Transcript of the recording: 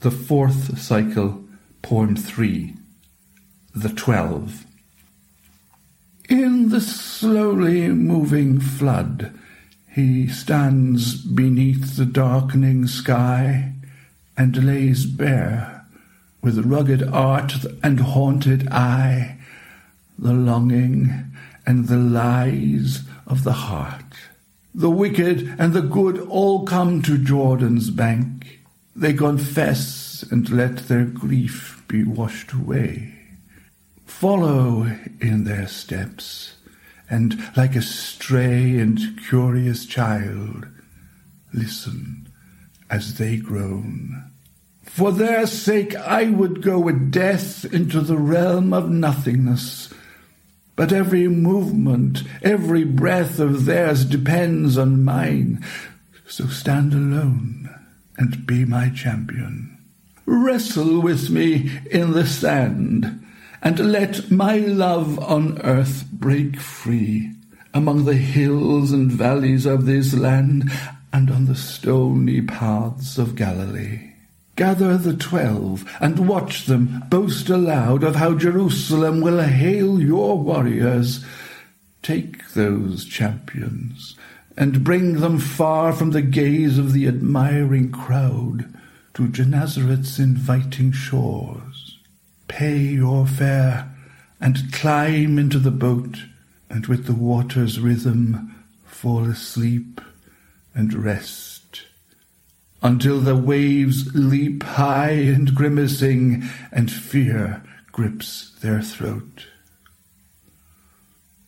The fourth cycle, poem three, The Twelve. In the slowly moving flood, he stands beneath the darkening sky and lays bare, with rugged art and haunted eye, the longing and the lies of the heart. The wicked and the good all come to Jordan's bank. They confess and let their grief be washed away. Follow in their steps, and like a stray and curious child, listen as they groan. For their sake I would go with death into the realm of nothingness, but every movement, every breath of theirs depends on mine. So stand alone and be my champion. Wrestle with me in the sand, and let my love on earth break free among the hills and valleys of this land and on the stony paths of Galilee. Gather the twelve, and watch them boast aloud of how Jerusalem will hail your warriors. Take those champions, and bring them far from the gaze of the admiring crowd to Gennesareth's inviting shores. Pay your fare, and climb into the boat, and with the water's rhythm fall asleep and rest until the waves leap high and grimacing, and fear grips their throat.